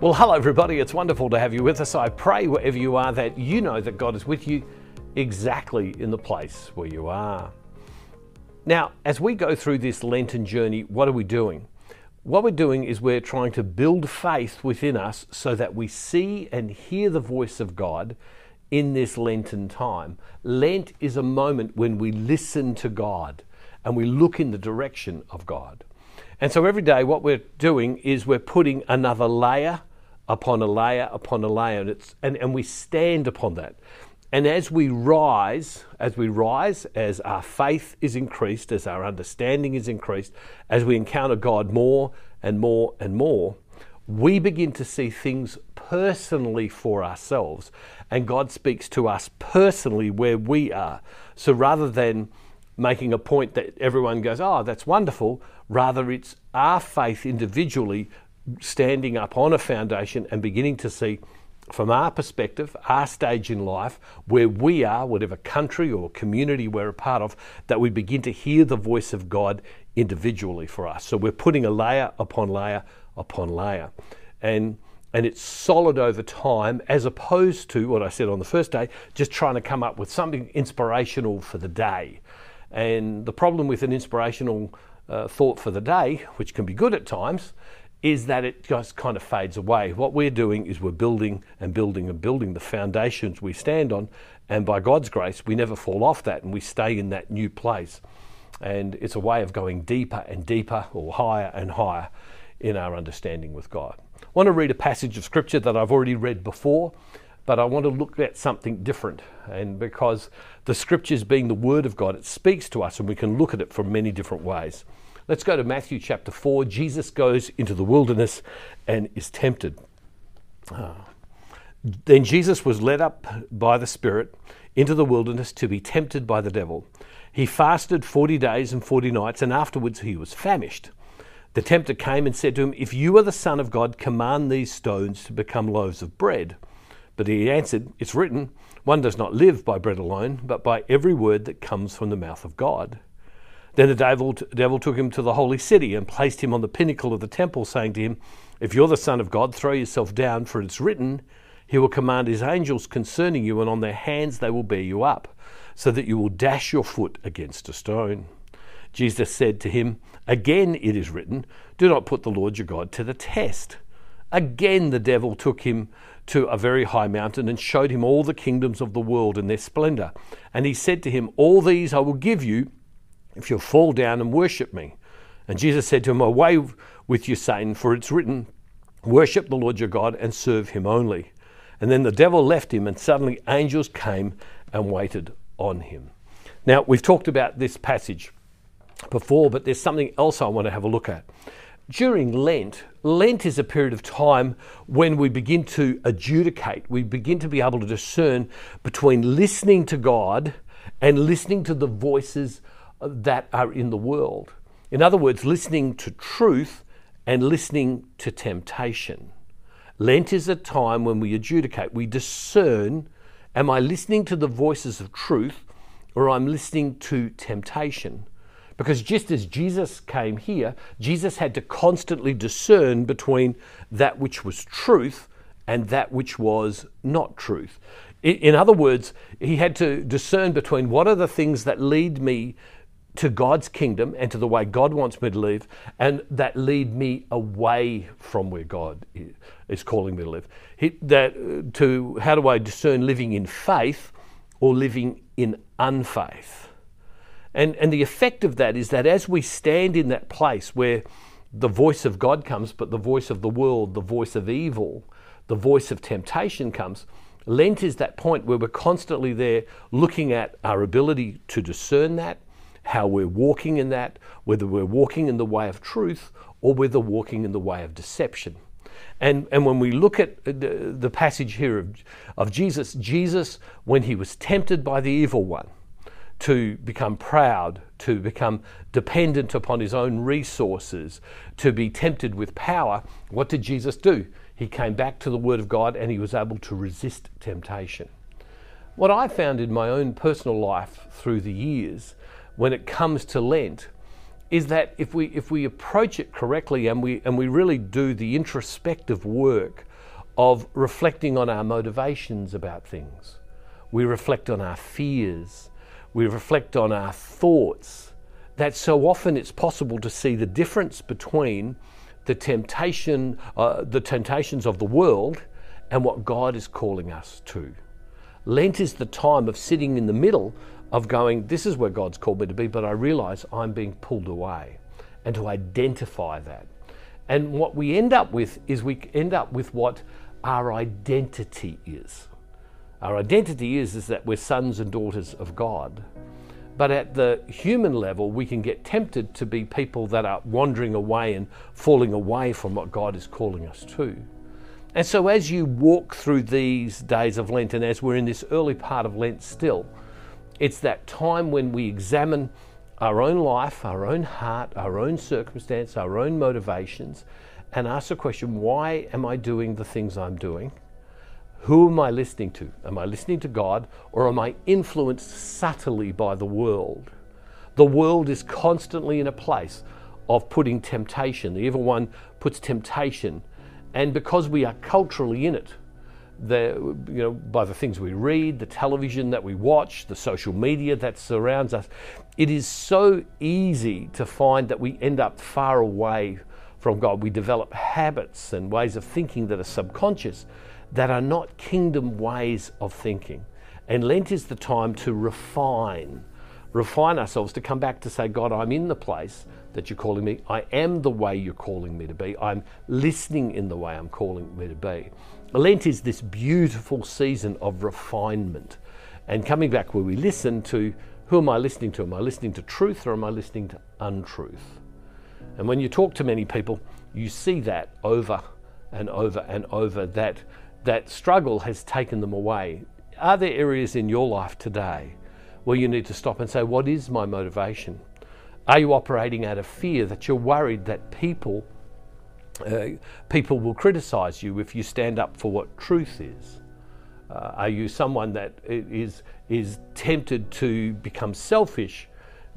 Well, hello, everybody. It's wonderful to have you with us. I pray wherever you are that you know that God is with you exactly in the place where you are. Now, as we go through this Lenten journey, what are we doing? What we're doing is we're trying to build faith within us so that we see and hear the voice of God in this Lenten time. Lent is a moment when we listen to God and we look in the direction of God. And so every day, what we're doing is we're putting another layer upon a layer upon a layer, and, it's, and, and we stand upon that. And as we rise, as we rise, as our faith is increased, as our understanding is increased, as we encounter God more and more and more, we begin to see things personally for ourselves. And God speaks to us personally where we are. So rather than making a point that everyone goes, oh, that's wonderful, rather it's our faith individually standing up on a foundation and beginning to see from our perspective, our stage in life, where we are, whatever country or community we're a part of, that we begin to hear the voice of God individually for us. So we're putting a layer upon layer upon layer. And and it's solid over time as opposed to what I said on the first day, just trying to come up with something inspirational for the day. And the problem with an inspirational uh, thought for the day, which can be good at times, is that it just kind of fades away. What we're doing is we're building and building and building the foundations we stand on, and by God's grace, we never fall off that and we stay in that new place. And it's a way of going deeper and deeper or higher and higher in our understanding with God. I want to read a passage of scripture that I've already read before, but I want to look at something different. And because the scriptures being the word of God, it speaks to us and we can look at it from many different ways. Let's go to Matthew chapter 4. Jesus goes into the wilderness and is tempted. Ah. Then Jesus was led up by the Spirit into the wilderness to be tempted by the devil. He fasted 40 days and 40 nights, and afterwards he was famished. The tempter came and said to him, If you are the Son of God, command these stones to become loaves of bread. But he answered, It's written, One does not live by bread alone, but by every word that comes from the mouth of God. Then the devil, devil took him to the holy city and placed him on the pinnacle of the temple, saying to him, If you're the Son of God, throw yourself down, for it's written, He will command His angels concerning you, and on their hands they will bear you up, so that you will dash your foot against a stone. Jesus said to him, Again it is written, Do not put the Lord your God to the test. Again the devil took him to a very high mountain and showed him all the kingdoms of the world and their splendor. And he said to him, All these I will give you if you'll fall down and worship me. And Jesus said to him, Away with you, Satan, for it's written, Worship the Lord your God and serve him only. And then the devil left him, and suddenly angels came and waited on him. Now, we've talked about this passage before, but there's something else I want to have a look at. During Lent, Lent is a period of time when we begin to adjudicate, we begin to be able to discern between listening to God and listening to the voices that are in the world. In other words, listening to truth and listening to temptation. Lent is a time when we adjudicate, we discern am I listening to the voices of truth or I'm listening to temptation? Because just as Jesus came here, Jesus had to constantly discern between that which was truth and that which was not truth. In other words, he had to discern between what are the things that lead me to God's kingdom and to the way God wants me to live, and that lead me away from where God is calling me to live. that uh, to how do I discern living in faith or living in unfaith? And and the effect of that is that as we stand in that place where the voice of God comes, but the voice of the world, the voice of evil, the voice of temptation comes. Lent is that point where we're constantly there looking at our ability to discern that, how we're walking in that, whether we're walking in the way of truth or whether walking in the way of deception. And, and when we look at the, the passage here of, of Jesus, Jesus, when he was tempted by the evil one to become proud, to become dependent upon his own resources, to be tempted with power, what did Jesus do? He came back to the Word of God and he was able to resist temptation. What I found in my own personal life through the years when it comes to Lent is that if we if we approach it correctly and we and we really do the introspective work of reflecting on our motivations about things. We reflect on our fears. We reflect on our thoughts. That so often it's possible to see the difference between the temptation, uh, the temptations of the world, and what God is calling us to. Lent is the time of sitting in the middle of going, This is where God's called me to be, but I realize I'm being pulled away, and to identify that. And what we end up with is we end up with what our identity is. Our identity is, is that we're sons and daughters of God. But at the human level, we can get tempted to be people that are wandering away and falling away from what God is calling us to. And so, as you walk through these days of Lent, and as we're in this early part of Lent still, it's that time when we examine our own life, our own heart, our own circumstance, our own motivations, and ask the question why am I doing the things I'm doing? Who am I listening to? Am I listening to God or am I influenced subtly by the world? The world is constantly in a place of putting temptation. The evil one puts temptation and because we are culturally in it, the, you know, by the things we read, the television that we watch, the social media that surrounds us, it is so easy to find that we end up far away from God. We develop habits and ways of thinking that are subconscious that are not kingdom ways of thinking. And Lent is the time to refine, refine ourselves, to come back to say, God, I'm in the place that you're calling me. I am the way you're calling me to be. I'm listening in the way I'm calling me to be. Lent is this beautiful season of refinement and coming back where we listen to who am I listening to? Am I listening to truth or am I listening to untruth? And when you talk to many people, you see that over and over and over that that struggle has taken them away. Are there areas in your life today where you need to stop and say, What is my motivation? Are you operating out of fear that you're worried that people, uh, people will criticize you if you stand up for what truth is? Uh, are you someone that is, is tempted to become selfish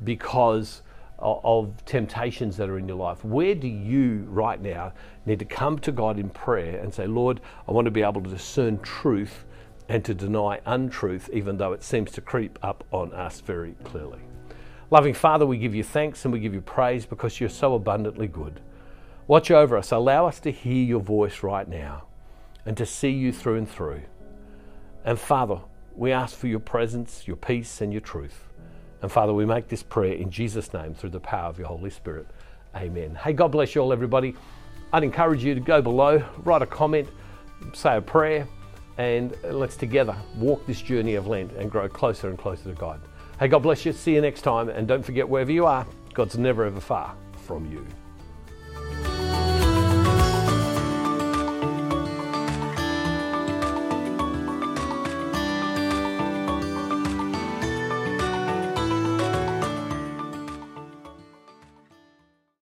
because of, of temptations that are in your life? Where do you right now need to come to God in prayer and say, Lord, I want to be able to discern truth and to deny untruth, even though it seems to creep up on us very clearly? Loving Father, we give you thanks and we give you praise because you're so abundantly good. Watch over us. Allow us to hear your voice right now and to see you through and through. And Father, we ask for your presence, your peace, and your truth. And Father, we make this prayer in Jesus' name through the power of your Holy Spirit. Amen. Hey, God bless you all, everybody. I'd encourage you to go below, write a comment, say a prayer, and let's together walk this journey of Lent and grow closer and closer to God. Hey, God bless you. See you next time. And don't forget, wherever you are, God's never ever far from you.